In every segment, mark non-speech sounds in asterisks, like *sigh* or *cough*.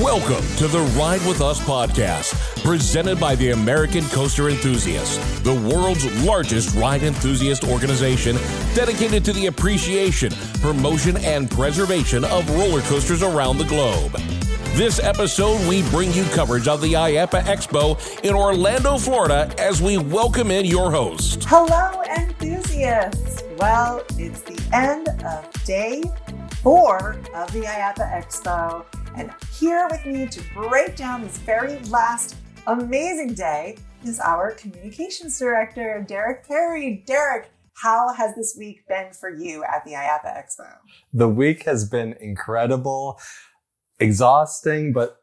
Welcome to the Ride With Us podcast, presented by the American Coaster Enthusiasts, the world's largest ride enthusiast organization dedicated to the appreciation, promotion, and preservation of roller coasters around the globe. This episode, we bring you coverage of the IAAPA Expo in Orlando, Florida, as we welcome in your host. Hello, enthusiasts. Well, it's the end of day four of the IAAPA Expo. And here with me to break down this very last amazing day is our communications director, Derek Perry. Derek, how has this week been for you at the IAAPA Expo? The week has been incredible, exhausting, but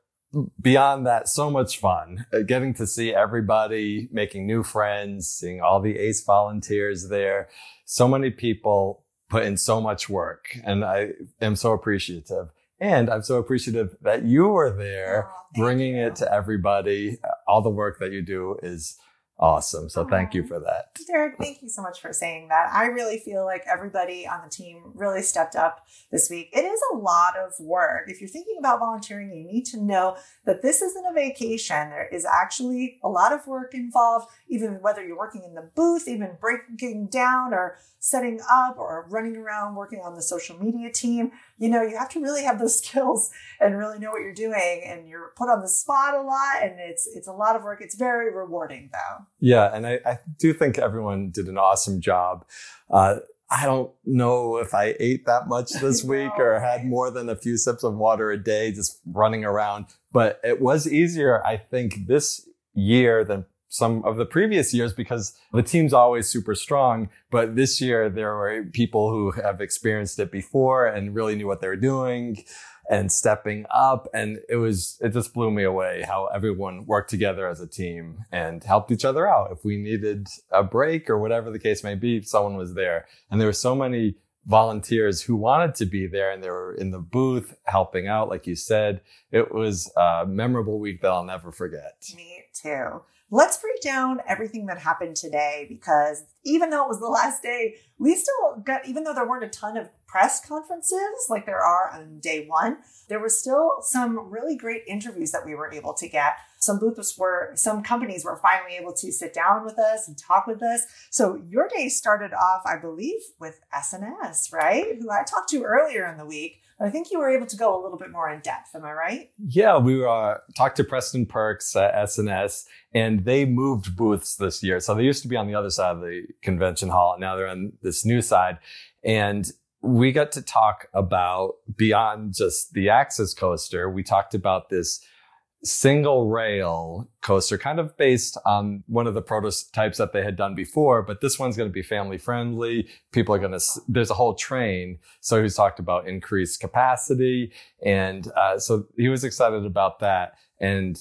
beyond that, so much fun. Uh, Getting to see everybody, making new friends, seeing all the ACE volunteers there. So many people put in so much work, and I am so appreciative. And I'm so appreciative that you were there, Oh, bringing you. it to everybody. Uh, all the work that you do is awesome. So thank you for that. Derek, thank you so much for saying that. I really feel like everybody on the team really stepped up this week. It is a lot of work. If you're thinking about volunteering, you need to know that this isn't a vacation. There is actually a lot of work involved, even whether you're working in the booth, even breaking down or setting up or running around working on the social media team. You know, you have to really have those *laughs* skills and really know what you're doing and you're put on the spot a lot and it's it's a lot of work. It's very rewarding though. Yeah, and I, I do think everyone did an awesome job. Uh, I don't know if I ate that much *laughs* this week or had more than a few sips of water a day just running around, but it was easier, I think, this year than some of the previous years because the team's always super strong. But this year there were people who have experienced it before and really knew what they were doing and stepping up. And it was, it just blew me away how everyone worked together as a team and helped each other out. If we needed a break or whatever the case may be, someone was there. And there were so many volunteers who wanted to be there and they were in the booth helping out. Like you said, it was a memorable week that I'll never forget. Me too. Let's break down everything that happened today because even though it was the last day, we still got, even though there weren't a ton of press conferences like there are on day one, there were still some really great interviews that we were able to get. Some booths were, some companies were finally able to sit down with us and talk with us. So your day started off, I believe, with S&S, right? Who I talked to earlier in the week. I think you were able to go a little bit more in depth. Am I right? Yeah, we uh, talked to Preston Perks at S&S, and they moved booths this year. So they used to be on the other side of the convention hall. Now they're on this new side. And we got to talk about beyond just the Axis coaster. We talked about this single rail coaster, kind of based on one of the prototypes that they had done before, but this one's going to be family friendly. People are going to, there's a whole train. So he's talked about increased capacity. And uh, so he was excited about that. And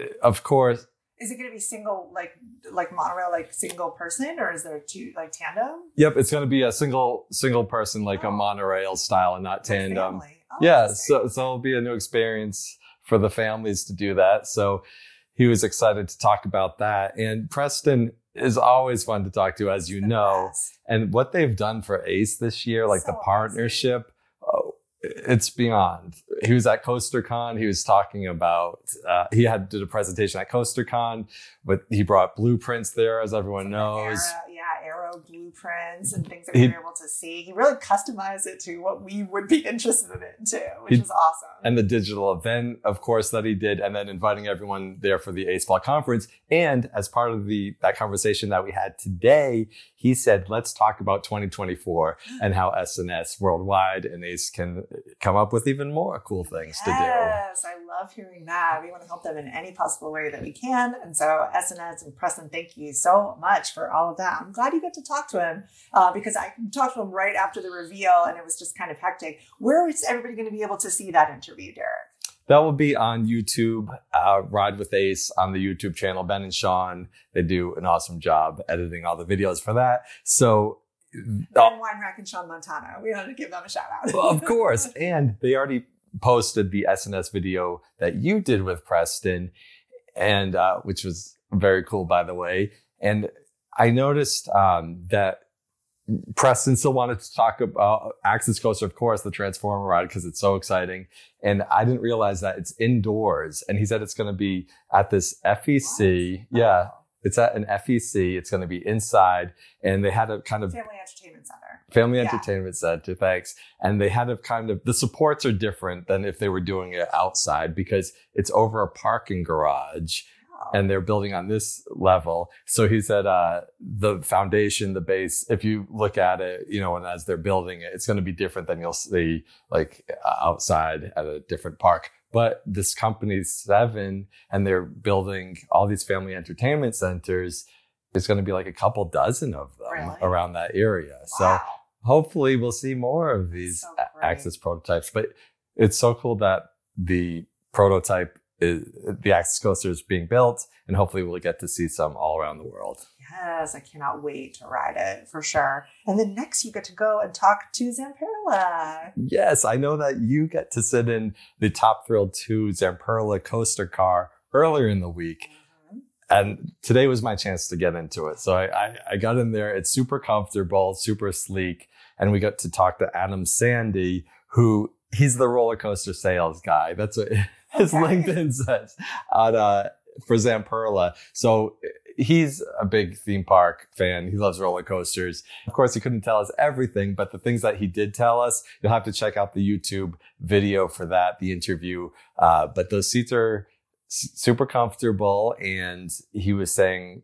uh, of course, Is it going to be single, like like monorail, like single person, or is there two like tandem? yep, it's going to be a single, single person, like Oh. a monorail style and not tandem. Oh, yeah so so it'll be a new experience for the families to do that. So he was excited to talk about that. And preston is always fun to talk to as you The know. Best. and what they've done for ace this year like So the partnership oh, it's beyond. He was at coastercon. He was talking about uh, he had did a presentation at coastercon but he brought blueprints there as everyone knows blueprints and things that He- we were able to see. He really customized it to what we would be *laughs* interested in too, which He- was awesome. and the digital event, of course, that he did, and then inviting everyone there for the Ace Fall conference. And as part of the that conversation that we had today, he said, "Let's talk about 2024 *gasps* and how S&S worldwide and Ace can come up with even more cool things to do." Yes, I love hearing that. We want to help them in any possible way that we can. And so, S&S and Preston, thank you so much for all of that. I'm glad you got to talk to him uh, because I talked to him right after the reveal and it was just kind of hectic. Where is everybody going to be able to see that interview, Derek? That will be on YouTube. Uh, Ride with Ace on the YouTube channel. Ben and Sean they do an awesome job editing all the videos for that. So. Ben Weinrack and Sean Montana. We want to give them a shout out. Well, of *laughs* course. And they already posted the S&S video that you did with Preston, and uh, which was very cool, by the way. And I noticed um, that Preston still wanted to talk about Axis Coaster, of course, the Transformer ride because it's so exciting. And I didn't realize that it's indoors. And he said it's going to be at this FEC. What? Yeah, Oh. it's at an FEC. It's going to be inside, and they had a kind of Family Entertainment Center. family Yeah. entertainment center. Thanks. And they had a kind of the supports are different than if they were doing it outside because it's over a parking garage. And they're building on this level. So he said, uh, the foundation, the base, if you look at it, you know, and as they're building it, it's going to be different than you'll see like outside at a different park. But this company's seven and they're building all these family entertainment centers. There's going to be like a couple dozen of them Really? around that area. So hopefully we'll see more of these So a- great. Axis prototypes. But it's so cool that the prototype is the Axis coaster is being built, and hopefully we'll get to see some all around the world. Yes, I cannot wait to ride it for sure. And then next you get to go and talk to Zamperla. Yes, I know that you get to sit in the Top Thrill 2 Zamperla coaster car earlier in the week. Mhm. And today was my chance to get into it. So I, I, I got in there. It's super comfortable, super sleek. And we got to talk to Adam Sandy, who he's the roller coaster sales guy. That's what *laughs* *laughs* his Okay. LinkedIn says on, uh, for Zamperla. So he's a big theme park fan. He loves roller coasters. Of course, he couldn't tell us everything, but the things that he did tell us, you'll have to check out the YouTube video for that, the interview. Uh, but those seats are s- super comfortable. And he was saying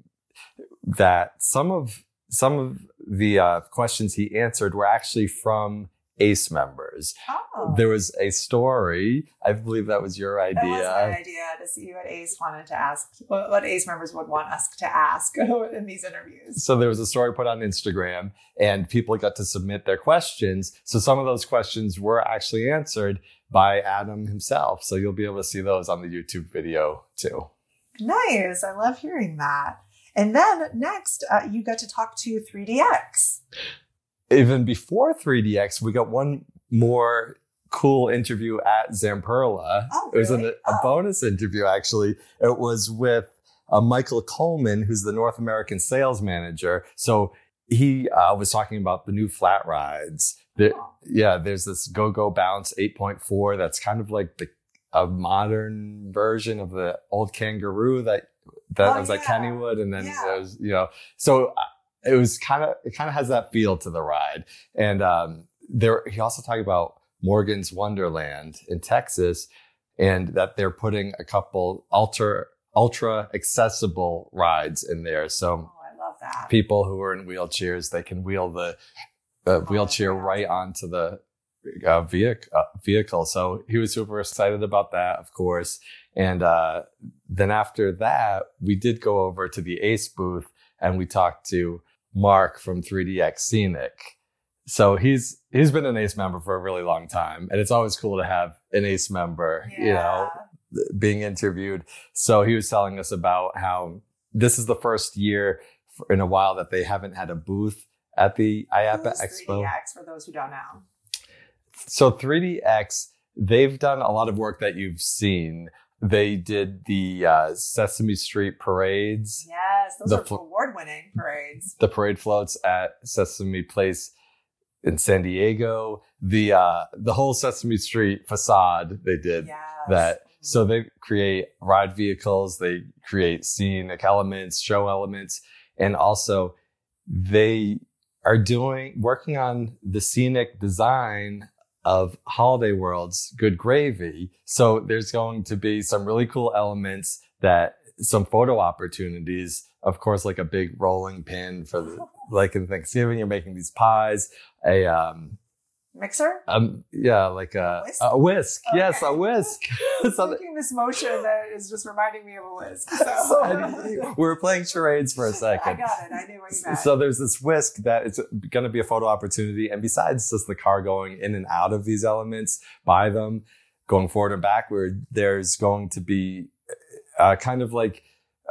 that some of, some of the uh, questions he answered were actually from ACE members. Oh, There was a story. I believe that was your idea. that was my idea to see what Ace wanted to ask, what, what Ace members would want us to ask *laughs* in these interviews. So there was a story put on Instagram and people got to submit their questions. So some of those questions were actually answered by Adam himself. So you'll be able to see those on the YouTube video too. Nice. I love hearing that. And then next, uh, you got to talk to 3DX. Even before 3DX, we got one more cool interview at Zamperla. Oh, It was an- a Oh. bonus interview, actually. It was with uh, Michael Coleman, who's the North American sales manager. So he uh, was talking about the new flat rides. There, Oh. yeah, there's this Go Go Bounce 8.4 that's kind of like the a modern version of the old Kangaroo that that Oh, was at yeah. Kennywood, and then Yeah. was you know so uh, it was kind of it kind of has that feel to the ride, and um, there he also talked about Morgan's Wonderland in Texas, and that they're putting a couple ultra ultra accessible rides in there, so Oh, I love that. people who are in wheelchairs they can wheel the uh, wheelchair right onto the uh, vehicle, uh, vehicle. So he was super excited about that, of course. And uh, then after that, we did go over to the Ace booth and we talked to Mark from 3DX Scenic. So he's he's been an Ace member for a really long time, and it's always cool to have an Ace member, you know, being interviewed. So he was telling us about how this is the first year in a while that they haven't had a booth at the IAAPA Expo. 3DX for those who don't know. So 3DX, they've done a lot of work that you've seen. They did the uh, Sesame Street parades, Yes, those The are fl- award winning parades. the parade floats at Sesame Place in San Diego, the uh, the whole Sesame Street facade they did Yes. that. So they create ride vehicles, they create scenic elements, show elements, and also they are doing working on the scenic design of Holiday World's Good Gravy. So there's going to be some really cool elements that some photo opportunities, of course, like a big rolling pin for the, *laughs* like in Thanksgiving, you're making these pies, a, um, Mixer? um, yeah, like a, Whisk? a whisk. Okay. Yes, a whisk. *laughs* *laughs* I'm making this motion that is just reminding me of a whisk. So, we were playing charades for a second. I got it. I knew what you meant. So there's this whisk that it's going to be a photo opportunity. And besides just the car going in and out of these elements by them, going forward and backward, there's going to be uh, kind of like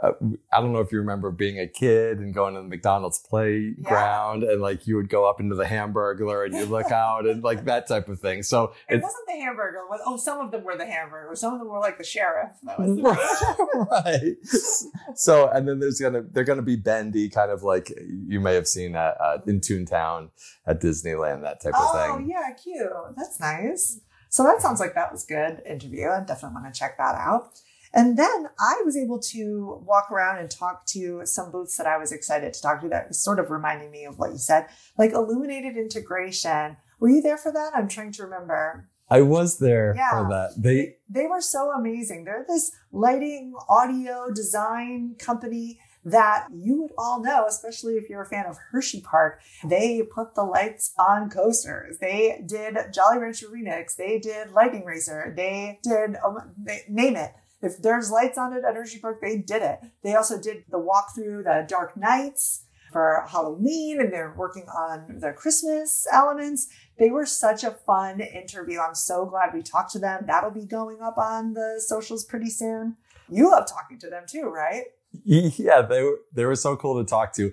uh, I don't know if you remember being a kid and going to the McDonald's playground yeah. and like you would go up into the hamburger and you look *laughs* out and like that type of thing. So it wasn't the hamburger. Oh, some of them were the hamburger. Some of them were like the sheriff. *laughs* right. *laughs* so and then there's gonna they're gonna be bendy, kind of like you may have seen at uh, in Toontown at Disneyland, that type of thing. Oh yeah, cute. That's nice. So that sounds like that was good interview. I definitely want to check that out. And then I was able to walk around and talk to some booths that I was excited to talk to that was sort of reminding me of what you said, like illuminated integration. Were you there for that? I'm trying to remember. I was there yeah. for that. They they were so amazing. They're this lighting, audio, design company that you would all know, especially if you're a fan of Hershey Park. They put the lights on coasters. They did Jolly Rancher Remix. They did Lightning Racer. They did um, they, name it. If there's lights on it at Hershey Park, they did it. They also did the walkthrough, the Dark Nights for Halloween and they're working on the Christmas elements. They were such a fun interview. I'm so glad we talked to them. That'll be going up on the socials pretty soon. You love talking to them too, right? *laughs* Yeah, they were, they were so cool to talk to.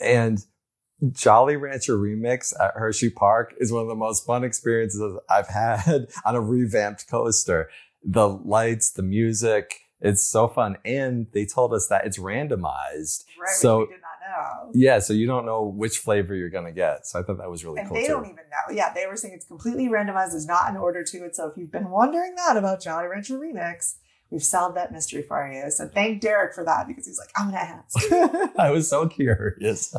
And Jolly Rancher Remix at Hershey Park is one of the most fun experiences I've had *laughs* on a revamped coaster the lights, the music. It's so fun. And they told us that it's randomized. Right, so, we did not know. Yeah, so you don't know which flavor you're going to get. So I thought that was really cool. and cool. They too. don't even know. Yeah, they were saying it's completely randomized. There's not an order to it. So if you've been wondering that about Jolly Rancher Remix, we've solved that mystery for you. So thank Derek for that because he's like, I'm going to ask. *laughs* I was so curious.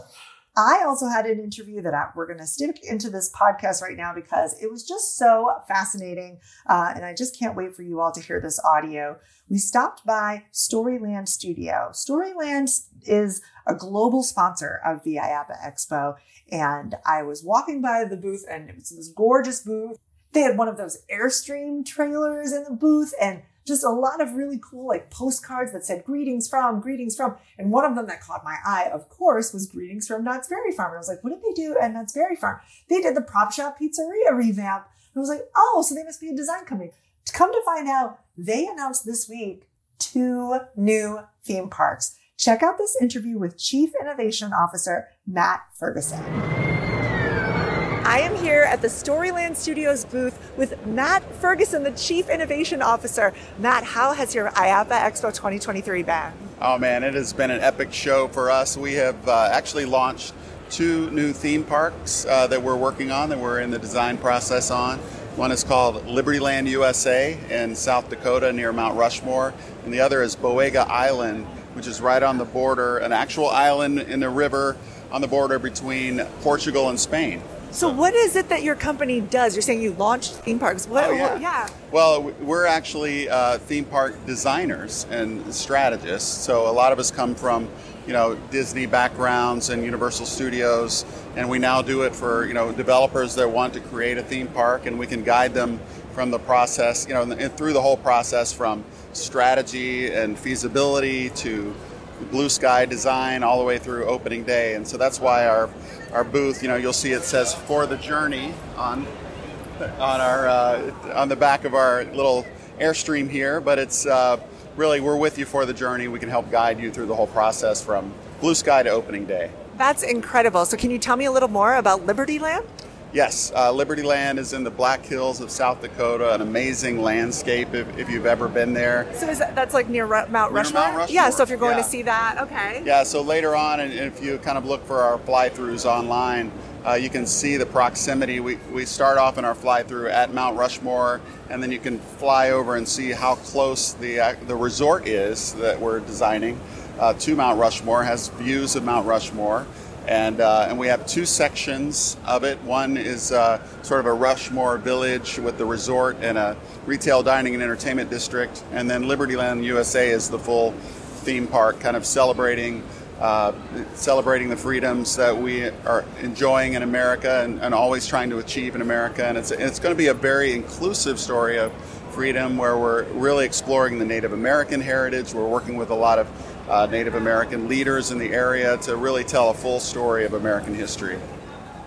I also had an interview that we're going to stick into this podcast right now because it was just so fascinating. Uh, and I just can't wait for you all to hear this audio. We stopped by Storyland Studio. Storyland is a global sponsor of the IAAPA Expo. And I was walking by the booth and it was this gorgeous booth. They had one of those Airstream trailers in the booth and just a lot of really cool like postcards that said greetings from, greetings from. And one of them that caught my eye, of course, was greetings from Knott's Berry Farm. And I was like, what did they do at Knott's Berry Farm? They did the Prop Shop Pizzeria revamp. And I was like, oh, so they must be a design company. To come to find out, they announced this week two new theme parks. Check out this interview with Chief Innovation Officer Matt Ferguson. I am here at the Storyland Studios booth with Matt Ferguson, the Chief Innovation Officer. Matt, how has your IAAPA Expo 2023 been? Oh man, it has been an epic show for us. We have uh, actually launched two new theme parks uh, that we're working on, that we're in the design process on. One is called Libertyland USA in South Dakota near Mount Rushmore, and the other is Boega Island, which is right on the border, an actual island in the river on the border between Portugal and Spain. So, what is it that your company does? You're saying you launched theme parks. What, oh, yeah. What, yeah. Well, we're actually uh, theme park designers and strategists. So, a lot of us come from, you know, Disney backgrounds and Universal Studios, and we now do it for, you know, developers that want to create a theme park, and we can guide them from the process, you know, and through the whole process from strategy and feasibility to blue sky design all the way through opening day. And so that's why our our booth, you know, you'll see it says for the journey on on our uh, on the back of our little airstream here, but it's uh, really we're with you for the journey. We can help guide you through the whole process from blue sky to opening day. That's incredible. So can you tell me a little more about Liberty Land? Yes, uh, Liberty Land is in the Black Hills of South Dakota, an amazing landscape if, if you've ever been there. So is that, that's like near Mount Rushmore? Mount Rushmore? Yeah, so if you're going yeah. to see that, okay. Yeah, so later on, and if you kind of look for our fly-throughs online, uh, you can see the proximity. We, we start off in our fly-through at Mount Rushmore, and then you can fly over and see how close the, uh, the resort is that we're designing uh, to Mount Rushmore, has views of Mount Rushmore. And, uh, and we have two sections of it. One is uh, sort of a Rushmore village with the resort and a retail dining and entertainment district. And then Libertyland USA is the full theme park, kind of celebrating uh, celebrating the freedoms that we are enjoying in America and, and always trying to achieve in America. And it's, it's going to be a very inclusive story of freedom where we're really exploring the Native American heritage. We're working with a lot of uh, Native American leaders in the area to really tell a full story of American history.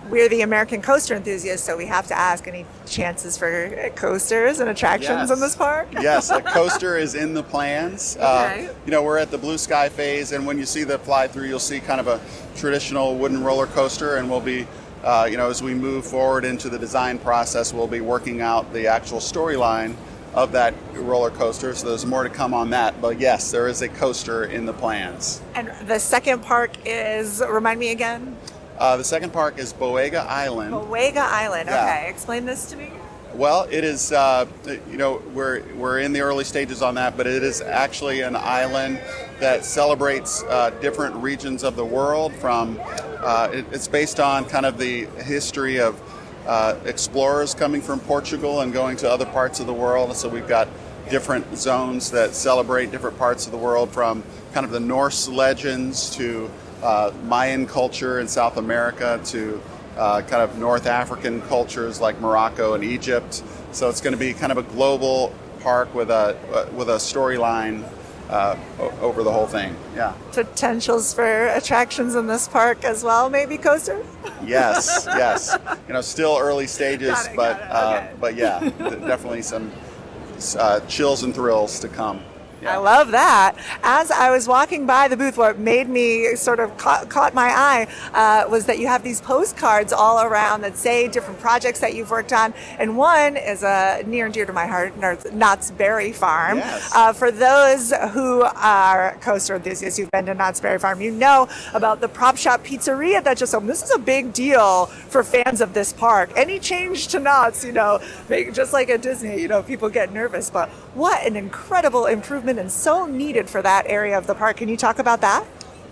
we're the American coaster enthusiasts, so we have to ask any chances for coasters and attractions Yes. in this park? *laughs* yes, a coaster is in the plans. Okay. Uh, you know, we're at the blue sky phase, and when you see the fly through, you'll see kind of a traditional wooden roller coaster, and we'll be, uh, you know, as we move forward into the design process, we'll be working out the actual storyline of that roller coaster. So there's more to come on that. But yes, there is a coaster in the plans. And the second park is, remind me again? Uh, the second park is Boega Island. Boega Island. Yeah. Okay, explain this to me. Well, it is. Uh, you know, we're we're in the early stages on that, but it is actually an island that celebrates uh, different regions of the world. From uh, it, it's based on kind of the history of uh, explorers coming from Portugal and going to other parts of the world. So we've got different zones that celebrate different parts of the world, from kind of the Norse legends to uh, Mayan culture in South America to uh, kind of North African cultures like Morocco and Egypt. So it's going to be kind of a global park with a uh, with a storyline uh, over the whole thing. Yeah. Potentials for attractions in this park as well, maybe coasters? Yes. *laughs* yes. You know, still early stages, it, but uh, okay. but yeah, definitely some uh, chills and thrills to come. Yeah. I love that. As I was walking by the booth, what made me sort of caught, caught my eye uh, was that you have these postcards all around that say different projects that you've worked on, and one is uh, near and dear to my heart, Knott's Berry Farm. Yes. Uh, for those who are coaster enthusiasts who've been to Knott's Berry Farm, you know about the Prop Shop Pizzeria that just opened. This is a big deal for fans of this park. Any change to Knott's, you know, make- just like at Disney, you know, people get nervous, but what an incredible improvement and so needed for that area of the park. Can you talk about that?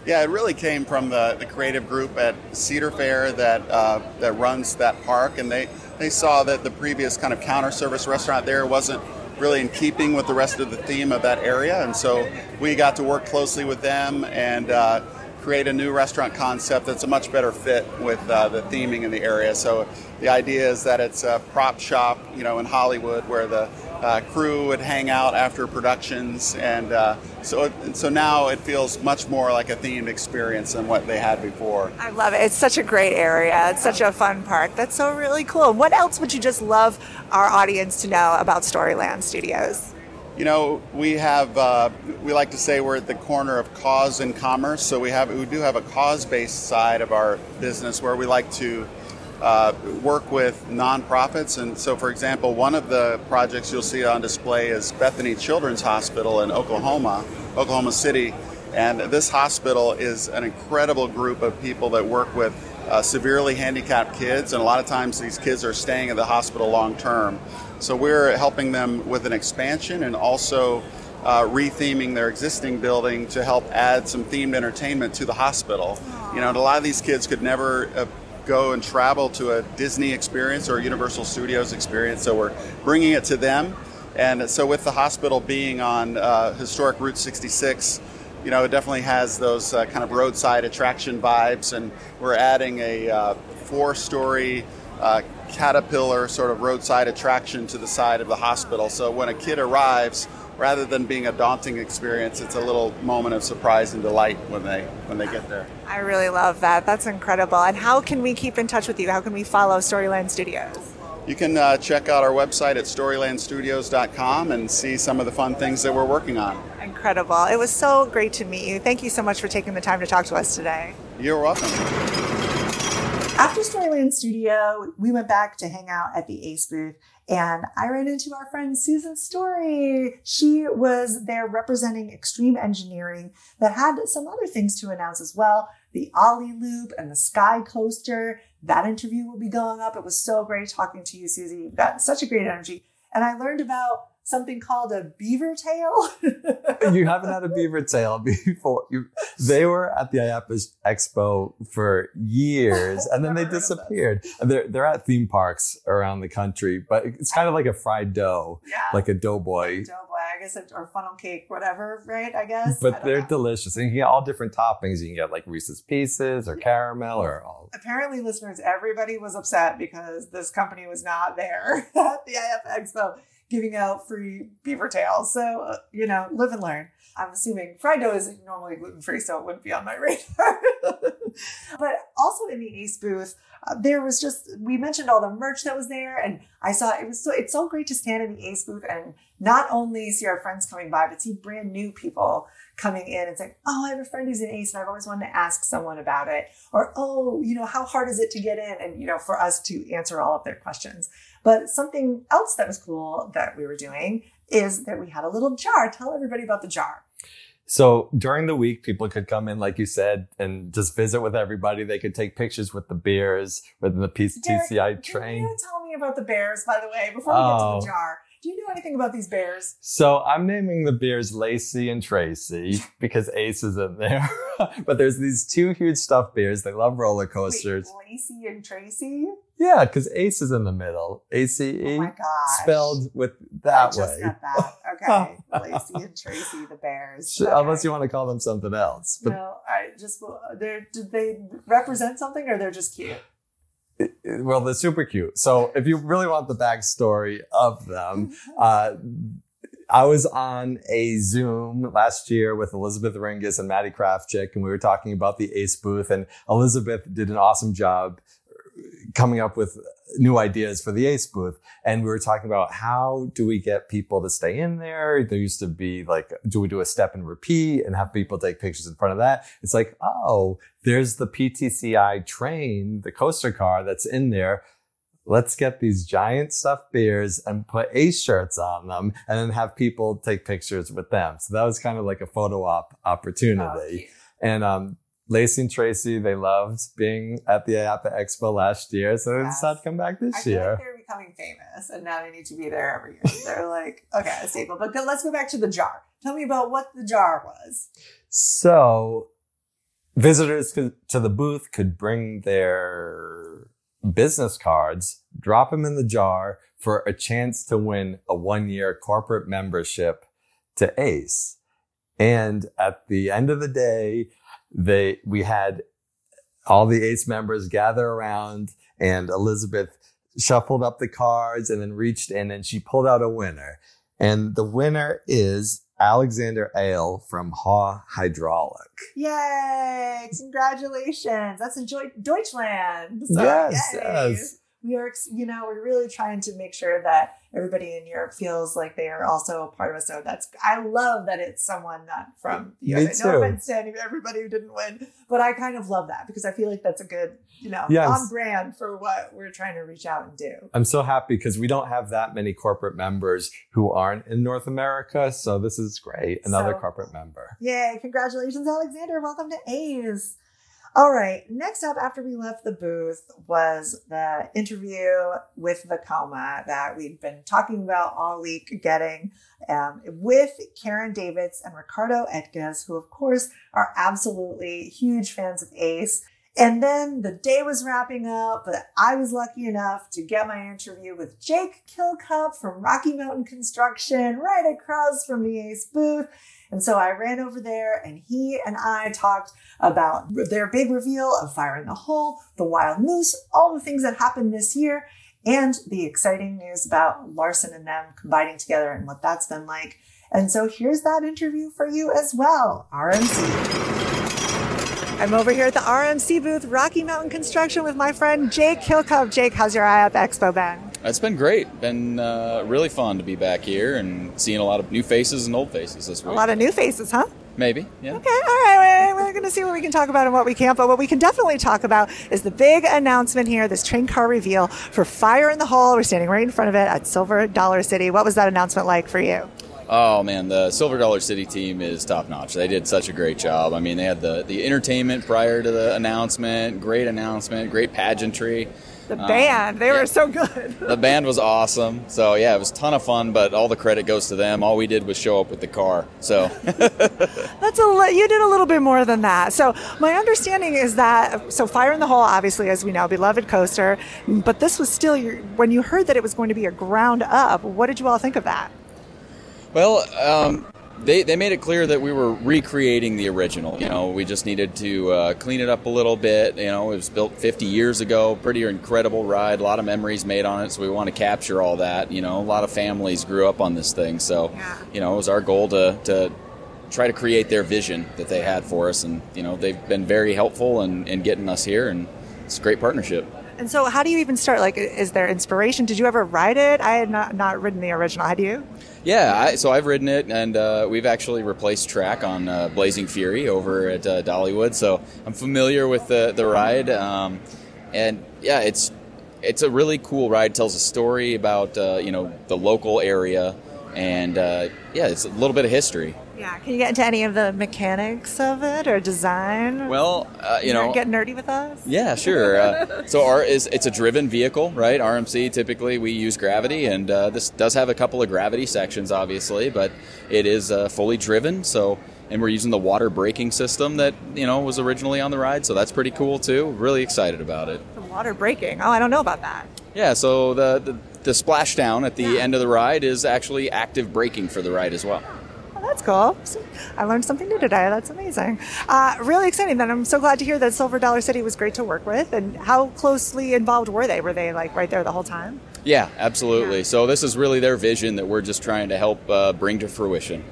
Yeah, it really came from the, the creative group at Cedar Fair that uh, that runs that park, and they they saw that the previous kind of counter service restaurant there wasn't really in keeping with the rest of the theme of that area, and so we got to work closely with them and uh, create a new restaurant concept that's a much better fit with uh, the theming in the area. So the idea is that it's a prop shop, you know, in Hollywood where the uh, crew would hang out after productions, and uh, so it, so now it feels much more like a themed experience than what they had before. I love it. It's such a great area. It's such a fun park. That's so really cool. What else would you just love our audience to know about Storyland Studios? You know, we have uh, we like to say we're at the corner of cause and commerce. So we have we do have a cause-based side of our business where we like to uh, work with nonprofits. And so, for example, one of the projects you'll see on display is Bethany Children's Hospital in Oklahoma, Oklahoma City. And this hospital is an incredible group of people that work with uh, severely handicapped kids, and a lot of times these kids are staying at the hospital long term. So we're helping them with an expansion and also uh, retheming their existing building to help add some themed entertainment to the hospital. You know, and a lot of these kids could never uh, go and travel to a Disney experience or a Universal Studios experience, so we're bringing it to them. And so, with the hospital being on uh, historic Route 66, you know, it definitely has those uh, kind of roadside attraction vibes, and we're adding a uh, four-story uh, caterpillar sort of roadside attraction to the side of the hospital. So when a kid arrives, rather than being a daunting experience, it's a little moment of surprise and delight when they when they get there. I really love that. That's incredible. And how can we keep in touch with you? How can we follow Storyland Studios? You can uh, check out our website at storylandstudios.com and see some of the fun things that we're working on. Incredible. It was so great to meet you. Thank you so much for taking the time to talk to us today. You're welcome. After Storyland Studio, we went back to hang out at the ACE booth and I ran into our friend Susan Story. She was there representing Extreme Engineering that had some other things to announce as well. The Ollie Loop and the Sky Coaster. That interview will be going up. It was so great talking to you, Susie. You've got such a great energy. And I learned about something called a beaver tail. *laughs* you haven't had a beaver tail before. You, they were at the IAAPA's Expo for years, *laughs* and then they Never heard of this. disappeared. They're they're at theme parks around the country, but it's kind of like a fried dough, yeah. like a doughboy. Doughboy, I guess, or funnel cake, whatever, right? I guess. But don't they're know. delicious, and you can get all different toppings. You can get like Reese's Pieces or caramel or all. apparently listeners everybody was upset because this company was not there *laughs* at the IF Expo giving out free beaver tails. So, uh, you know, live and learn. I'm assuming fried dough is normally gluten free, so it wouldn't be on my *laughs* radar. but also in the Ace booth, uh, there was just we mentioned all the merch that was there, and I saw it was so it's so great to stand in the Ace booth and not only see our friends coming by, but see brand new people coming in and saying, "Oh, I have a friend who's in Ace, and I've always wanted to ask someone about it," or "Oh, you know, how hard is it to get in?" And you know, for us to answer all of their questions. But something else that was cool that we were doing is that we had a little jar. Tell everybody about the jar. So during the week, people could come in, like you said, and just visit with everybody. They could take pictures with the bears with the PTCI Derek, train. Can you tell me about the bears, by the way, before we get Oh. to the oh. jar? Do you know anything about these bears? So I'm naming the bears Lacey and Tracy *laughs* because Ace is in there. *laughs* but there's these two huge stuffed bears. They love roller coasters. Wait, Lacey and Tracy? Yeah, because Ace is in the middle. A C E. Oh my gosh. spelled with I that just way. got that. *laughs* Okay. Lacey and Tracy, the bears. Sh- Unless you want to call them something else. But no, I just, they're, did they represent something or they're just cute? Well, they're super cute. So if you really want the backstory of them, *laughs* uh, I was on a Zoom last year with Elizabeth Ringas and Maddie Kraftchick, and we were talking about the ACE booth. And Elizabeth did an awesome job coming up with new ideas for the ACE booth. And we were talking about how do we get people to stay in there? There used to be like, do we do a step and repeat and have people take pictures in front of that? It's like, oh, there's the PTCI train, the coaster car that's in there. Let's get these giant stuffed bears and put ACE shirts on them and then have people take pictures with them. So that was kind of like a photo op Oh, opportunity. cute. And um, Lacey and Tracy, they loved being at the IAAPA Expo last year, so they Yes. decided to come back I this feel year. like they're becoming famous and now they need to be there every year. They're like, okay, a staple. But let's go back to the jar. Tell me about what the jar was. So visitors could, to the booth could bring their business cards, drop them in the jar for a chance to win a one year corporate membership to ACE. And at the end of the day, they, we had all the ACE members gather around and Elizabeth shuffled up the cards and then reached in and she pulled out a winner. And the winner is Alexander Ale from Haw Hydraulic. Yay! Congratulations. That's in Deutschland. So, yes, yes. We are, you know, we're really trying to make sure that everybody in Europe feels like they are also a part of us. So that's, I love that it's someone not from the Me US. No offense to everybody who didn't win, but I kind of love that because I feel like that's a good, you know, Yes. on brand for what we're trying to reach out and do. I'm so happy because we don't have that many corporate members who aren't in North America. So this is great. Another So- corporate member. Yay, congratulations, Alexander. Welcome to A's. All right, next up after we left the booth was the interview with Vekoma that we've been talking about all week getting um, with Karen Davids and Ricardo Etges, who, of course, are absolutely huge fans of Ace. And then the day was wrapping up, but I was lucky enough to get my interview with Jake Kilcup from Rocky Mountain Construction right across from the Ace booth. And so I ran over there and he and I talked about their big reveal of Fire in the Hole, the Wild Moose, all the things that happened this year, and the exciting news about Larson and them combining together and what that's been like. And so here's that interview for you as well, RMC. I'm over here at the RMC booth, Rocky Mountain Construction, with my friend Jake Kilcup. Jake, how's your IAAPA expo been? It's been great. Been uh, really fun to be back here and seeing a lot of new faces and old faces this week. A lot of new faces, huh? Maybe, yeah. Okay, all right. We're, going to see what we can talk about and what we can't. But what we can definitely talk about is the big announcement here, this train car reveal for Fire in the Hole. We're standing right in front of it at Silver Dollar City. What was that announcement like for you? Oh man, the Silver Dollar City team is top notch. They did such a great job. I mean, they had the the entertainment prior to the announcement. Great announcement. Great pageantry. The Um, band, they yeah. were so good. The band was awesome. So yeah, it was a ton of fun. But all the credit goes to them. All we did was show up with the car. So *laughs* That's a li- you did a little bit more than that. So my understanding is that so Fire in the Hole, obviously, as we know, beloved coaster, but this was still your, when you heard that it was going to be a ground up. What did you all think of that? Well, um, they, they made it clear that we were recreating the original. You know, we just needed to uh, clean it up a little bit. You know, it was built 50 years ago. Pretty incredible ride. A lot of memories made on it. So we want to capture all that. You know, a lot of families grew up on this thing. So, Yeah. you know, it was our goal to, to try to create their vision that they had for us. And you know, they've been very helpful in, in getting us here, and it's a great partnership. And so, how do you even start? Like, is there inspiration? Did you ever ride it? I had not, not ridden the original. Had you? Yeah, I, so I've ridden it, and uh, we've actually replaced track on uh, Blazing Fury over at uh, Dollywood, so I'm familiar with the the ride. Um, and yeah, it's it's a really cool ride. It tells a story about uh, you know the local area, and uh, yeah, it's a little bit of history. Yeah. Can you get into any of the mechanics of it or design? Well, uh, you know, get nerdy with us. Yeah, sure. Uh, so our is it's a driven vehicle, right? RMC typically we use gravity, and uh, this does have a couple of gravity sections, obviously, but it is uh, fully driven. So and we're using the water braking system that you know was originally on the ride, so that's pretty cool too. Really excited about it. The water braking. Oh, I don't know about that. Yeah, so the the, the splashdown at the yeah. end of the ride is actually active braking for the ride as well. Oh, that's cool. I learned something new today. That's amazing. Uh, really exciting. Then I'm so glad to hear that Silver Dollar City was great to work with. And how closely involved were they? Were they like right there the whole time? Yeah, absolutely. Yeah. So this is really their vision that we're just trying to help uh, bring to fruition.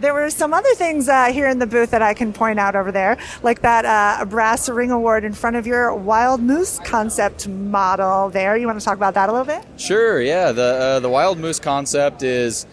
There were some other things uh, here in the booth that I can point out over there, like that uh, brass ring award in front of your wild moose concept model there. You want to talk about that a little bit? Sure, yeah. The, uh, the wild moose concept is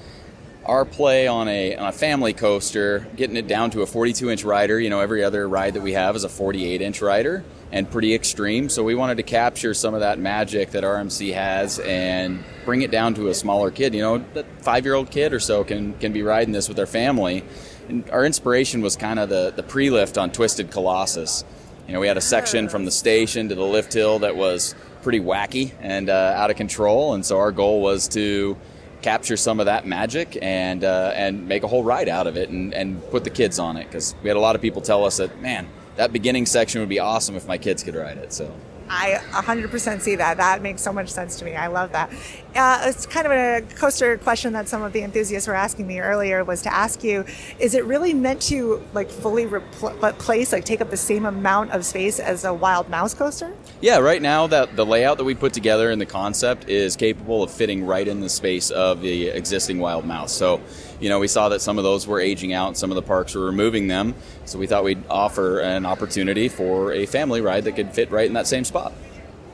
our play on a, on a family coaster, getting it down to a 42 inch rider. You know, every other ride that we have is a 48 inch rider and pretty extreme. So we wanted to capture some of that magic that RMC has and bring it down to a smaller kid. You know, a five year old kid or so can, can be riding this with their family. And our inspiration was kind of the, the pre lift on Twisted Colossus. You know, we had a section from the station to the lift hill that was pretty wacky and uh, out of control. And so our goal was to capture some of that magic and uh, and make a whole ride out of it and, and put the kids on it because we had a lot of people tell us that man that beginning section would be awesome if my kids could ride it. So. I 100% see that. That makes so much sense to me. I love that. Uh, it's kind of a coaster question that some of the enthusiasts were asking me earlier was to ask you: Is it really meant to like fully replace, like take up the same amount of space as a Wild Mouse coaster? Yeah, right now that the layout that we put together and the concept is capable of fitting right in the space of the existing Wild Mouse. So you know, we saw that some of those were aging out, some of the parks were removing them. So we thought we'd offer an opportunity for a family ride that could fit right in that same spot.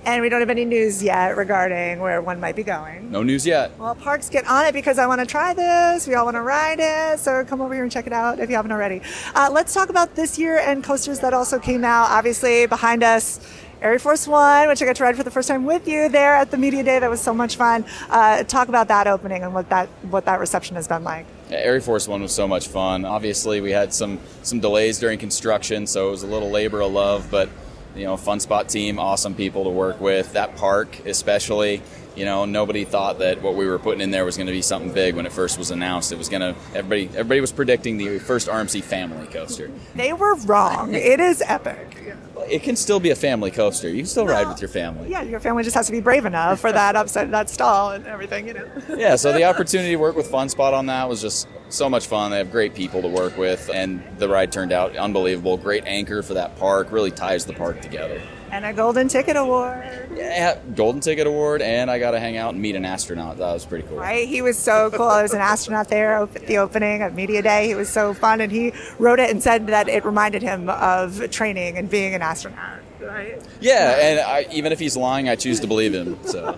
And we don't have any news yet regarding where one might be going. No news yet. Well, parks, get on it because I want to try this. We all want to ride it. So come over here and check it out if you haven't already. Uh, let's talk about this year and coasters that also came out. Obviously, behind us, Air Force One, which I got to ride for the first time with you there at the media day. That was so much fun. Uh, talk about that opening and what that what that reception has been like. Yeah, Air Force One was so much fun. Obviously, we had some some delays during construction, so it was a little labor of love, but you know, fun spot team, awesome people to work with. That park, especially, you know, nobody thought that what we were putting in there was going to be something big when it first was announced. It was going to everybody everybody was predicting the first RMC family coaster. They were wrong. it is epic it can still be a family coaster. You can still well, ride with your family. Yeah, your family just has to be brave enough for that upset that stall and everything, you know. yeah, so the opportunity to work with Fun Spot on that was just so much fun. They have great people to work with, and the ride turned out unbelievable. Great anchor for that park. Really ties the park together. And a golden ticket award. Yeah, golden ticket award, and I got to hang out and meet an astronaut. That was pretty cool. Right? He was so cool. I was an astronaut there at the opening of Media Day. He was so fun, and he wrote it and said that it reminded him of training and being an astronaut right? Yeah, and I, even if he's lying, I choose to believe him. So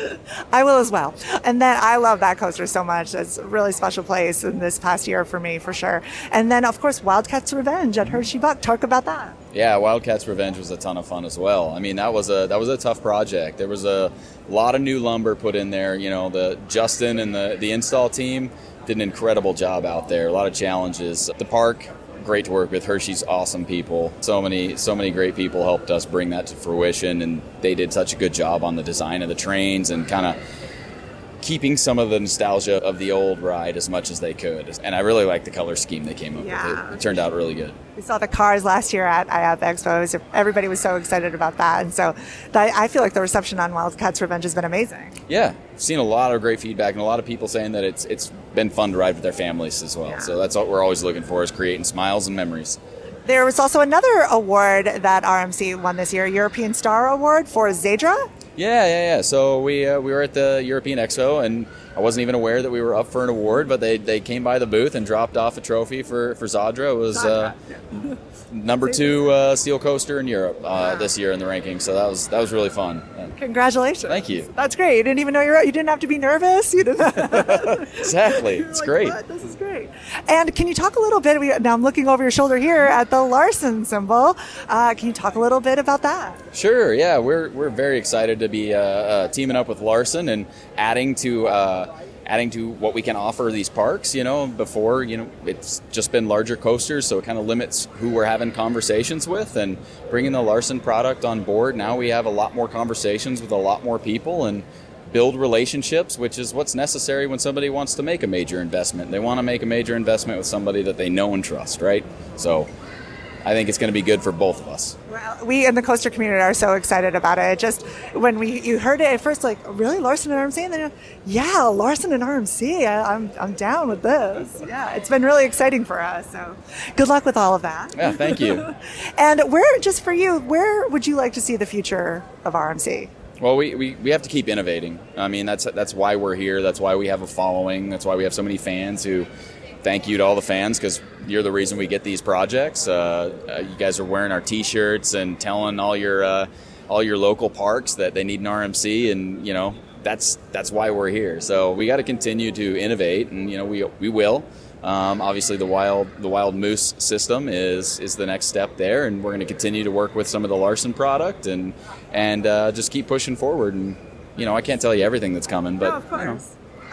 *laughs* I will as well. And then I love that coaster so much. It's a really special place in this past year for me, for sure. And then, of course, Wildcats Revenge at Hershey Park. Talk about that. Yeah, Wildcats Revenge was a ton of fun as well. I mean, that was a that was a tough project. There was a lot of new lumber put in there. You know, the Justin and the the install team did an incredible job out there. A lot of challenges. The park great to work with. Hershey's awesome people. So many, so many great people helped us bring that to fruition, and they did such a good job on the design of the trains and kind of keeping some of the nostalgia of the old ride as much as they could. And I really like the color scheme they came up yeah. with. It, it, turned out really good. We saw the cars last year at IAAPA Expos. Everybody was so excited about that. And so I feel like the reception on Wildcats Revenge has been amazing. Yeah. I've seen a lot of great feedback and a lot of people saying that it's it's been fun to ride with their families as well. Yeah. So that's what we're always looking for is creating smiles and memories. There was also another award that RMC won this year, European Star Award for Zadra. Yeah, yeah, yeah. So we uh, we were at the European Expo, and I wasn't even aware that we were up for an award, but they, they came by the booth and dropped off a trophy for, for Zadra. It was uh, *laughs* number two uh, steel coaster in Europe uh, this year in the rankings, so that was that was really fun. Congratulations. Thank you. That's great. You didn't even know you're out. You didn't have to be nervous. You didn't. *laughs* *laughs* exactly, it's like, great. "What? This is great. And can you talk a little bit? we- Now I'm looking over your shoulder here at the Larson symbol. Uh, can you talk a little bit about that? Sure, yeah, we're we're very excited to be uh, uh, teaming up with Larson and adding to uh, adding to what we can offer these parks. You know, before you know it's just been larger coasters, so it kind of limits who we're having conversations with. And bringing the Larson product on board, now we have a lot more conversations with a lot more people and build relationships, which is what's necessary when somebody wants to make a major investment. They want to make a major investment with somebody that they know and trust, right? So. I think it's going to be good for both of us. Well, we in the coaster community are so excited about it. Just when we you heard it at first, like really Larson and RMC, and then yeah, Larson and RMC. I, I'm I'm down with this. Yeah, it's been really exciting for us. So good luck with all of that. Yeah, thank you. *laughs* And where, just for you, where would you like to see the future of RMC? Well, we, we, we have to keep innovating. I mean, that's that's why we're here. That's why we have a following. That's why we have so many fans who. Thank you to all the fans because you're the reason we get these projects. Uh, uh, you guys are wearing our T-shirts and telling all your uh, all your local parks that they need an RMC, and you know that's that's why we're here. So we got to continue to innovate, and you know we we will. Um, obviously, the wild the wild moose system is is the next step there, and we're going to continue to work with some of the Larson product and and uh, just keep pushing forward. And you know, I can't tell you everything that's coming, but of you know.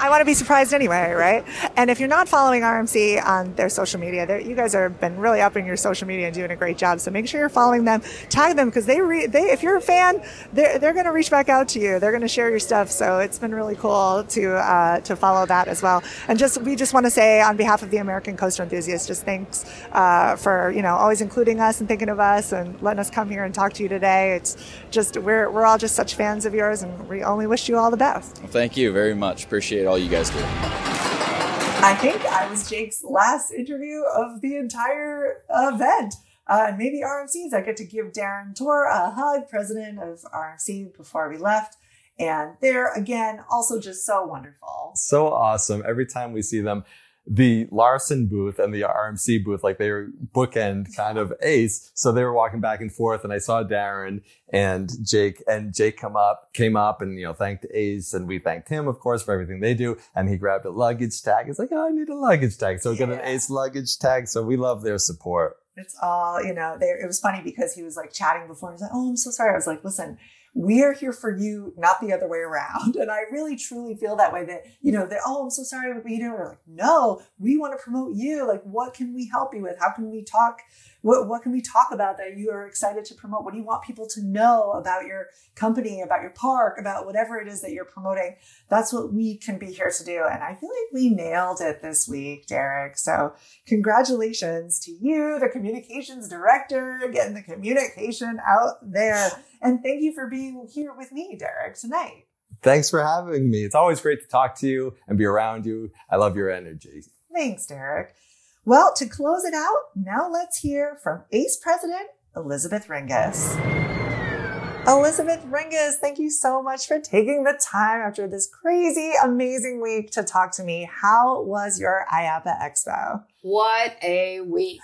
I want to be surprised anyway, right? And if you're not following RMC on their social media, you guys have been really upping your social media and doing a great job. So make sure you're following them, tag them because they, re- they, if you're a fan, they're, they're going to reach back out to you. They're going to share your stuff. So it's been really cool to uh, to follow that as well. And just we just want to say on behalf of the American Coaster Enthusiasts, just thanks uh, for you know always including us and thinking of us and letting us come here and talk to you today. It's just we're we're all just such fans of yours, and we only wish you all the best. thank you very much. Appreciate you guys do. I think I was Jake's last interview of the entire event. Uh, and maybe RMCs, I get to give Darren Torr a hug, president of RMC, before we left. And they're, again, also just so wonderful. so awesome. Every time we see them, the Larson booth and the RMC booth, like they were bookend kind of ace. So they were walking back and forth and I saw Darren and Jake and Jake come up, came up and, you know, thanked Ace and we thanked him, of course, for everything they do. And he grabbed a luggage tag. It's like, oh, I need a luggage tag. So we got an Yeah. Ace luggage tag. So we love their support. It's all, you know, they, it was funny because he was like chatting before. He was like, Oh, I'm so sorry. I was like, Listen, we are here for you, not the other way around. *laughs* And I really truly feel that way that, you know, that, oh, I'm so sorry. But, you know, we're like, no, we want to promote you. Like, what can we help you with? How can we talk? What, what can we talk about that you are excited to promote? What do you want people to know about your company, about your park, about whatever it is that you're promoting? That's what we can be here to do. And I feel like we nailed it this week, Derek. So congratulations to you, the communications director, getting the communication out there. And thank you for being here with me, Derek, tonight. Thanks for having me. It's always great to talk to you and be around you. I love your energy. Thanks, Derek. Well, to close it out, now let's hear from ACE President Elizabeth Ringas. Elizabeth Ringas, thank you so much for taking the time after this crazy, amazing week to talk to me. How was your IAAPA Expo? What a week.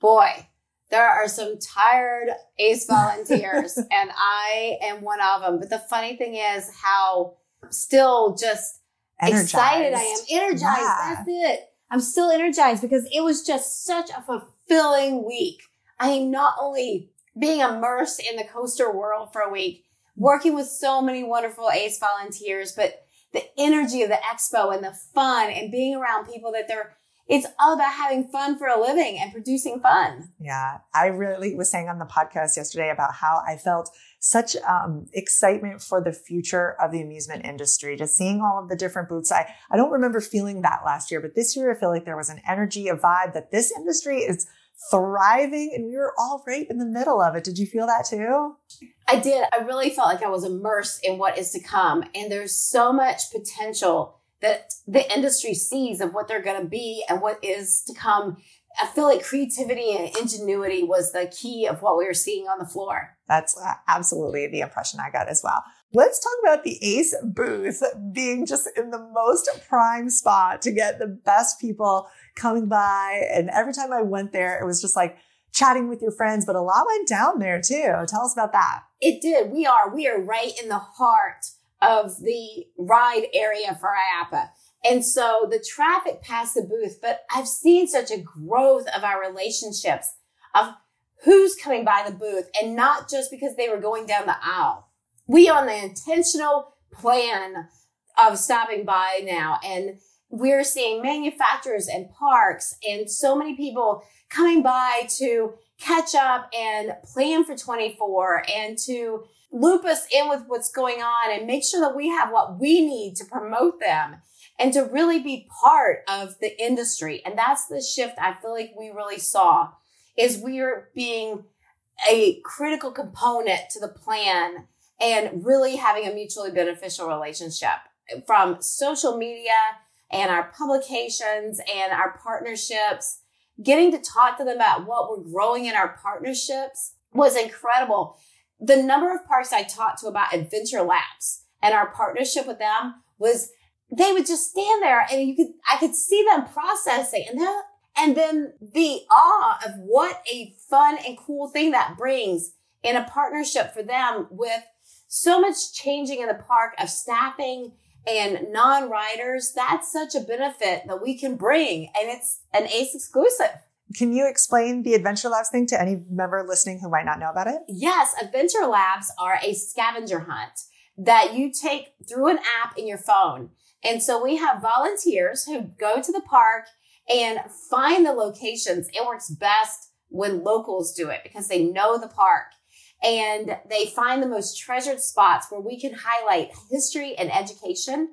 Boy, there are some tired ACE volunteers, *laughs* and I am one of them. But the funny thing is how still just excited I am. Energized. Yeah. That's it. I'm still energized because it was just such a fulfilling week. I am not only being immersed in the coaster world for a week, working with so many wonderful ACE volunteers, but the energy of the expo and the fun and being around people that they're, it's all about having fun for a living and producing fun. Yeah, I really was saying on the podcast yesterday about how I felt such um, excitement for the future of the amusement industry, just seeing all of the different booths. I, I don't remember feeling that last year, but this year I feel like there was an energy, a vibe that this industry is thriving and we were all right in the middle of it. Did you feel that too? I did. I really felt like I was immersed in what is to come. And there's so much potential that the industry sees of what they're going to be and what is to come. I feel like creativity and ingenuity was the key of what we were seeing on the floor. That's uh, absolutely the impression I got as well. Let's talk about the ACE booth being just in the most prime spot to get the best people coming by. And every time I went there, it was just like chatting with your friends, but a lot went down there too. Tell us about that. It did. We are. We are right in the heart of the ride area for IAAPA. And so the traffic past the booth, but I've seen such a growth of our relationships of who's coming by the booth and not just because they were going down the aisle. We on the intentional plan of stopping by now and we're seeing manufacturers and parks and so many people coming by to catch up and plan for 24 and to loop us in with what's going on and make sure that we have what we need to promote them and to really be part of the industry. And that's the shift I feel like we really saw is we are being a critical component to the plan and really having a mutually beneficial relationship from social media and our publications and our partnerships, getting to talk to them about what we're growing in our partnerships was incredible. The number of parks I talked to about Adventure Labs and our partnership with them was they would just stand there and you could, I could see them processing and then, and then the awe of what a fun and cool thing that brings in a partnership for them with so much changing in the park of staffing and non-riders. That's such a benefit that we can bring and it's an ACE exclusive. Can you explain the Adventure Labs thing to any member listening who might not know about it? Yes, Adventure Labs are a scavenger hunt that you take through an app in your phone. And so we have volunteers who go to the park and find the locations. It works best when locals do it because they know the park and they find the most treasured spots where we can highlight history and education.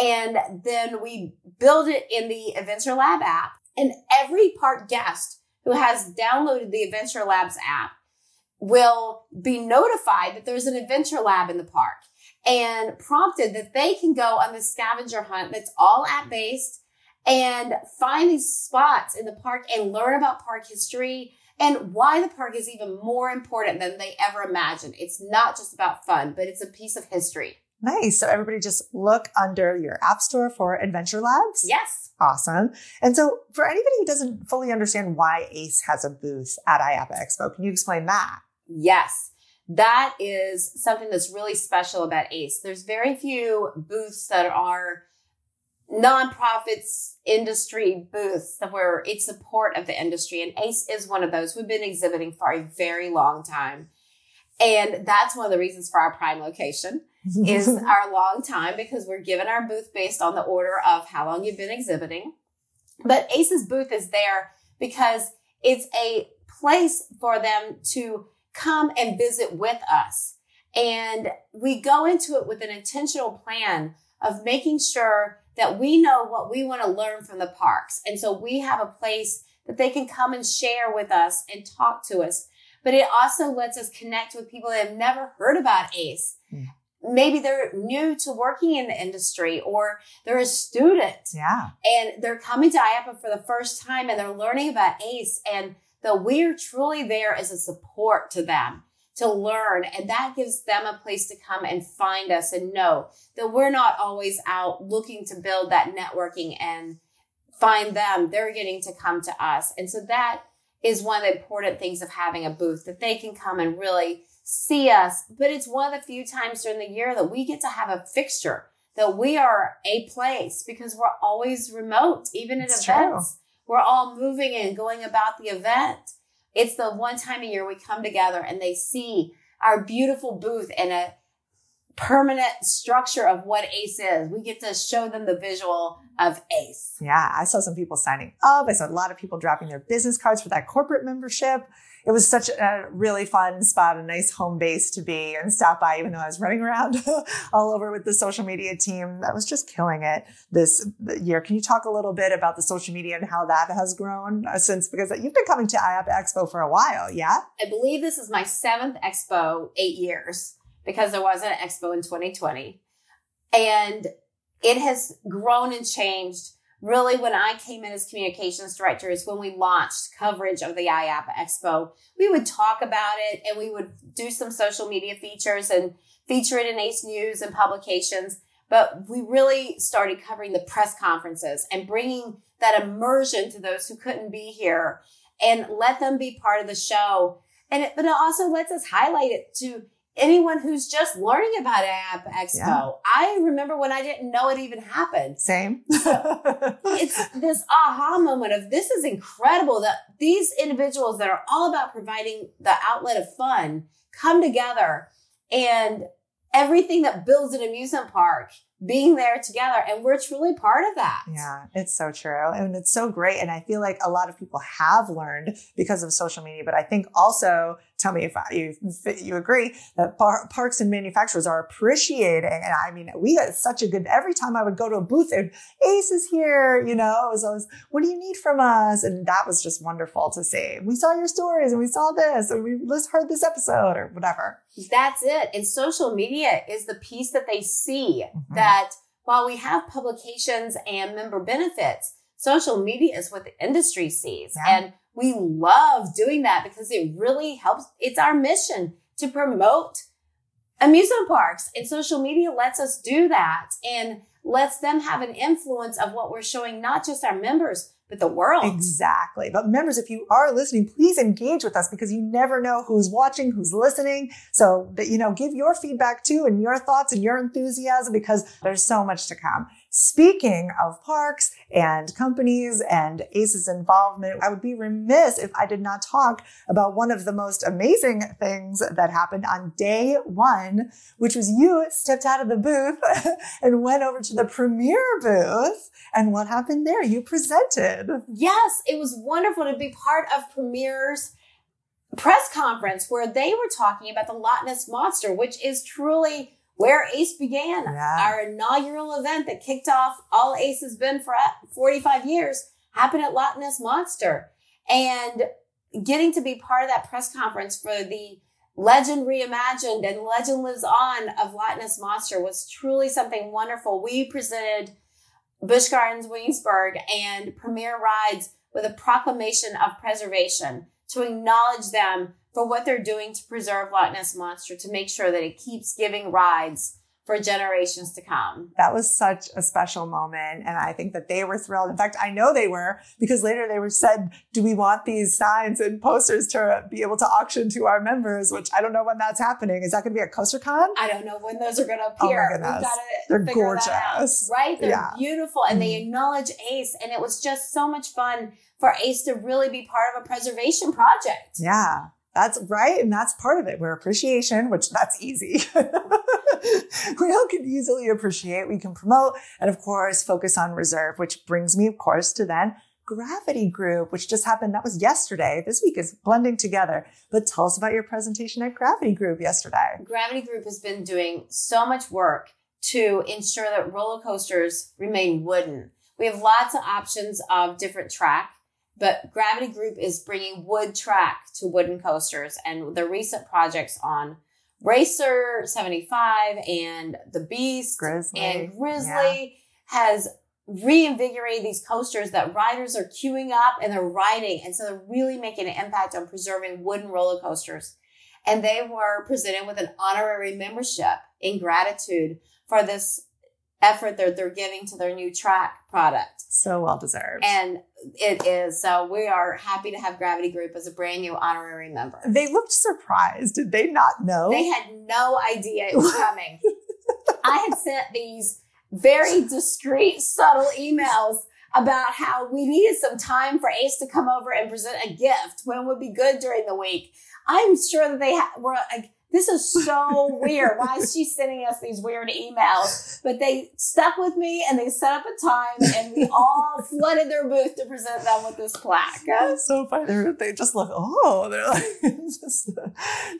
And then we build it in the Adventure Lab app. And every park guest who has downloaded the Adventure Labs app will be notified that there's an Adventure Lab in the park and prompted that they can go on the scavenger hunt that's all app based and find these spots in the park and learn about park history and why the park is even more important than they ever imagined. It's not just about fun, but it's a piece of history. Nice. So everybody just look under your app store for Adventure Labs. Yes. Awesome. And so for anybody who doesn't fully understand why ACE has a booth at IAAPA Expo, can you explain that? Yes. That is something that's really special about ACE. There's very few booths that are nonprofits industry booths where it's a support of the industry. And ACE is one of those. We've been exhibiting for a very long time. And that's one of the reasons for our prime location is *laughs* our long time because we're given our booth based on the order of how long you've been exhibiting. But ACE's booth is there because it's a place for them to come and visit with us. And we go into it with an intentional plan of making sure that we know what we want to learn from the parks. And so we have a place that they can come and share with us and talk to us. But it also lets us connect with people that have never heard about ACE. Mm. Maybe they're new to working in the industry or they're a student. Yeah. And they're coming to IAAPA for the first time and they're learning about ACE and that we're truly there as a support to them to learn. And that gives them a place to come and find us and know that we're not always out looking to build that networking and find them. They're getting to come to us. And so that is one of the important things of having a booth that they can come and really see us. But it's one of the few times during the year that we get to have a fixture that we are a place because we're always remote, even at it's events. True. We're all moving and going about the event. It's the one time a year we come together and they see our beautiful booth and a permanent structure of what ACE is. We get to show them the visual of ACE. Yeah, I saw some people signing up. I saw a lot of people dropping their business cards for that corporate membership it was such a really fun spot, a nice home base to be and stop by, even though I was running around *laughs* all over with the social media team that was just killing it this year. Can you talk a little bit about the social media and how that has grown uh, since, because you've been coming to IAAPA Expo for a while, yeah? I believe this is my seventh expo, eight years, because there wasn't an expo in 2020. And it has grown and changed really when I came in as communications director is when we launched coverage of the IAAPA Expo. We would talk about it and we would do some social media features and feature it in ACE News and publications. But we really started covering the press conferences and bringing that immersion to those who couldn't be here and let them be part of the show. And it, but it also lets us highlight it to anyone who's just learning about IAAPA Expo. Yeah. I remember when I didn't know it even happened. Same. It's *laughs* this aha moment of this is incredible that these individuals that are all about providing the outlet of fun come together and everything that builds an amusement park being there together and we're truly part of that. Yeah, it's so true. And it's so great. And I feel like a lot of people have learned because of social media, but I think also, tell me if I, you, you agree that par- parks and manufacturers are appreciating. And I mean, we got such a good, every time I would go to a booth, they'd, Ace is here, you know, it was always, what do you need from us? And that was just wonderful to see. We saw your stories and we saw this and we just heard this episode or whatever. That's it. And social media is the piece that they see Mhm. that while we have publications and member benefits, social media is what the industry sees. Yeah. And we love doing that because it really helps. It's our mission to promote amusement parks and social media lets us do that and lets them have an influence of what we're showing, not just our members, but the world. Exactly. But members, if you are listening, please engage with us because you never know who's watching, who's listening. So that, you know, give your feedback too and your thoughts and your enthusiasm because there's so much to come. Speaking of parks and companies and ACE's involvement, I would be remiss if I did not talk about one of the most amazing things that happened on day one, which was you stepped out of the booth *laughs* and went over to the Premier booth. And what happened there? You presented. Yes, it was wonderful to be part of Premier's press conference where they were talking about the Loch Ness Monster, which is truly where ACE began. Yeah. Our inaugural event that kicked off all ACE has been for 45 years happened at Loch Ness Monster. And getting to be part of that press conference for the Legend Reimagined and Legend Lives On of Loch Ness Monster was truly something wonderful. We presented Busch Gardens Williamsburg and Premier Rides with a proclamation of preservation to acknowledge them for what they're doing to preserve Loch Ness Monster to make sure that it keeps giving rides for generations to come. That was such a special moment. And I think that they were thrilled. In fact, I know they were because later they were said, do we want these signs and posters to be able to auction to our members? Which I don't know when that's happening. Is that going to be at CoasterCon? I don't know when those are going to appear. Oh my goodness. We've got to They're figure that out. gorgeous. right? They're Yeah. beautiful and they mm. acknowledge ACE. And it was just so much fun for ACE to really be part of a preservation project. Yeah, that's right. And that's part of it. We're appreciation, which that's easy. *laughs* we all can easily appreciate, we can promote, and of course, focus on reserve, which brings me, of course, to then Gravity Group, which just happened. That was yesterday. This week is blending together. But tell us about your presentation at Gravity Group yesterday. Gravity Group has been doing so much work to ensure that roller coasters remain wooden. We have lots of options of different track, but Gravity Group is bringing wood track to wooden coasters and the recent projects on Racer 75 and the Beast Grizzly. and Grizzly has reinvigorated these coasters that riders are queuing up and they're riding. And so they're really making an impact on preserving wooden roller coasters. And they were presented with an honorary membership in gratitude for this effort that they're giving to their new track product. So well deserved. And it is. So we are happy to have Gravity Group as a brand new honorary member. they looked surprised. Did they not know? They had no idea it was coming. I had *laughs* sent these very discreet, subtle emails about how we needed some time for Ace to come over and present a gift when would be good during the week. I'm sure that they ha- were like, this is so weird. Why is she sending us these weird emails? But they stuck with me and they set up a time and we all flooded their booth to present them with this plaque. *laughs* That's so funny. They're, they just look, oh, they're like, *laughs* just,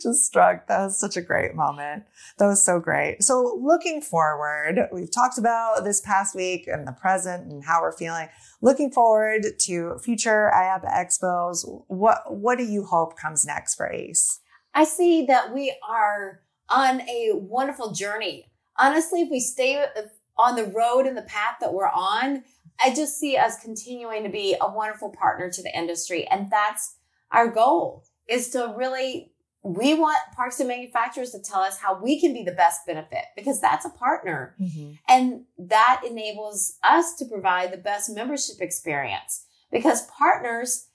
just struck. That was such a great moment. That was so great. So looking forward, we've talked about this past week and the present and how we're feeling. Looking forward to future IAAPA expos. What, what do you hope comes next for ACE? I see that we are on a wonderful journey. Honestly, if we stay on the road and the path that we're on, I just see us continuing to be a wonderful partner to the industry. And that's our goal is to really, we want parks and manufacturers to tell us how we can be the best benefit because that's a partner. Mm-hmm. And that enables us to provide the best membership experience because partners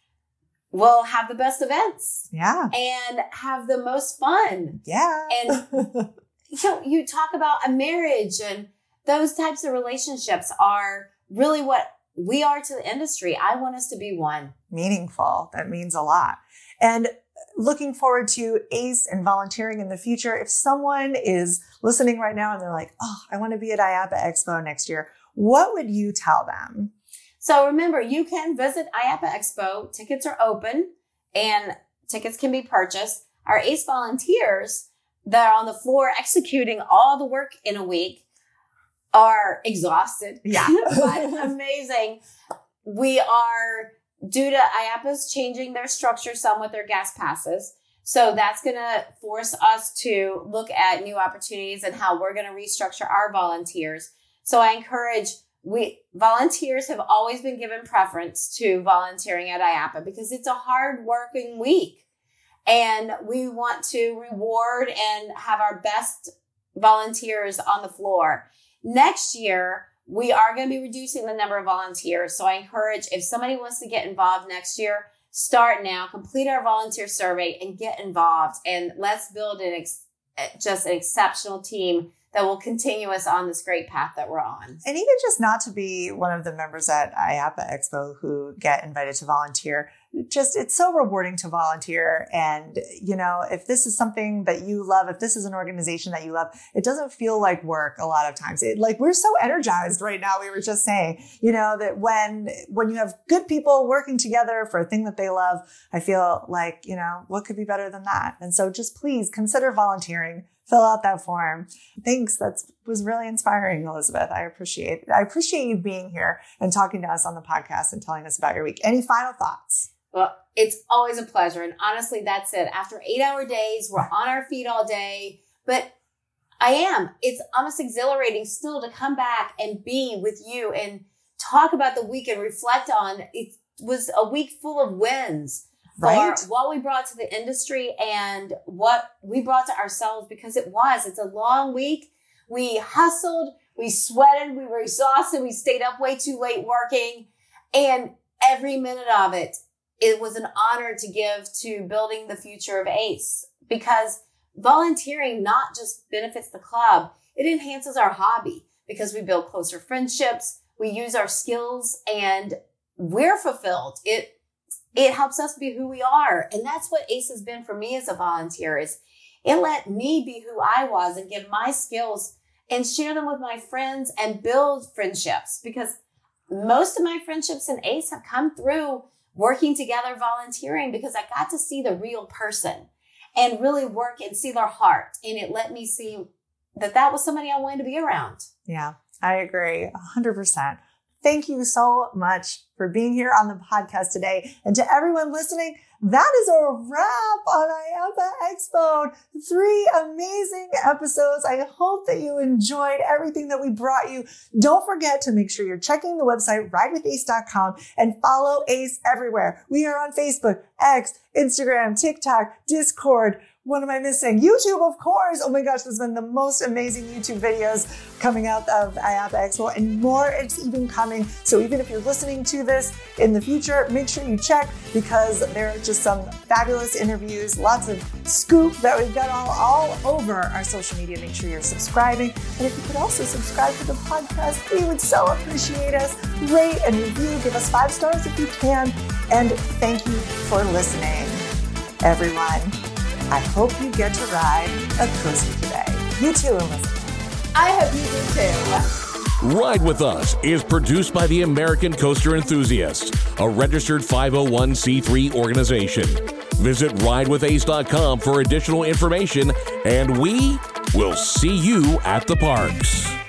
will have the best events Yeah. and have the most fun. Yeah. And *laughs* you know, you talk about a marriage and those types of relationships are really what we are to the industry. I want us to be one. meaningful. That means a lot. And looking forward to ACE and volunteering in the future. If someone is listening right now and they're like, oh, I want to be at IAAPA Expo next year, what would you tell them? So remember, you can visit IAAPA Expo. Tickets are open and tickets can be purchased. Our ACE volunteers that are on the floor executing all the work in a week are exhausted. Yeah. *laughs* but amazing. We are, due to IAAPA's changing their structure some with their gas passes. So that's going to force us to look at new opportunities and how we're going to restructure our volunteers. So I encourage we volunteers have always been given preference to volunteering at IAAPA because it's a hard working week and we want to reward and have our best volunteers on the floor. Next year, we are going to be reducing the number of volunteers. So I encourage if somebody wants to get involved next year, start now, complete our volunteer survey and get involved and let's build an ex- just an exceptional team that will continue us on this great path that we're on. And even just not to be one of the members at IAAPA Expo who get invited to volunteer, just it's so rewarding to volunteer. And, you know, if this is something that you love, if this is an organization that you love, it doesn't feel like work a lot of times. It, like we're so energized right now. We were just saying, you know, that when, when you have good people working together for a thing that they love, I feel like, you know, what could be better than that? And so just please consider volunteering fill out that form. Thanks. That was really inspiring, Elizabeth. I appreciate it. I appreciate you being here and talking to us on the podcast and telling us about your week. Any final thoughts? Well, it's always a pleasure. And honestly, that's it. After eight hour days, we're on our feet all day, but I am. It's almost exhilarating still to come back and be with you and talk about the week and reflect on it was a week full of wins For what we brought to the industry and what we brought to ourselves because it was. It's a long week. We hustled, we sweated, we were exhausted, we stayed up way too late working, and every minute of it, it was an honor to give to building the future of ACE because volunteering not just benefits the club, it enhances our hobby because we build closer friendships, we use our skills, and we're fulfilled. It it helps us be who we are. And that's what ACE has been for me as a volunteer is it let me be who I was and give my skills and share them with my friends and build friendships because most of my friendships in ACE have come through working together, volunteering because I got to see the real person and really work and see their heart. And it let me see that that was somebody I wanted to be around. Yeah, I agree 100%. Thank you so much for being here on the podcast today. And to everyone listening, that is a wrap on IAAPA Expo. Three amazing episodes. I hope that you enjoyed everything that we brought you. Don't forget to make sure you're checking the website ridewithace.com and follow ACE everywhere. We are on Facebook, X, Instagram, TikTok, Discord. What am I missing? YouTube, of course. Oh my gosh, there's been the most amazing YouTube videos coming out of IAAPA Expo and more it's even coming. So even if you're listening to this in the future, make sure you check because there are just some fabulous interviews, lots of scoop that we've got all, all over our social media. Make sure you're subscribing. And if you could also subscribe to the podcast, we would so appreciate us. Rate and review, give us five stars if you can. And thank you for listening, everyone. I hope you get to ride a coaster today. You too, Elizabeth. I hope you do too. Ride with Us is produced by the American Coaster Enthusiasts, a registered 501c3 organization. Visit ridewithace.com for additional information, and we will see you at the parks.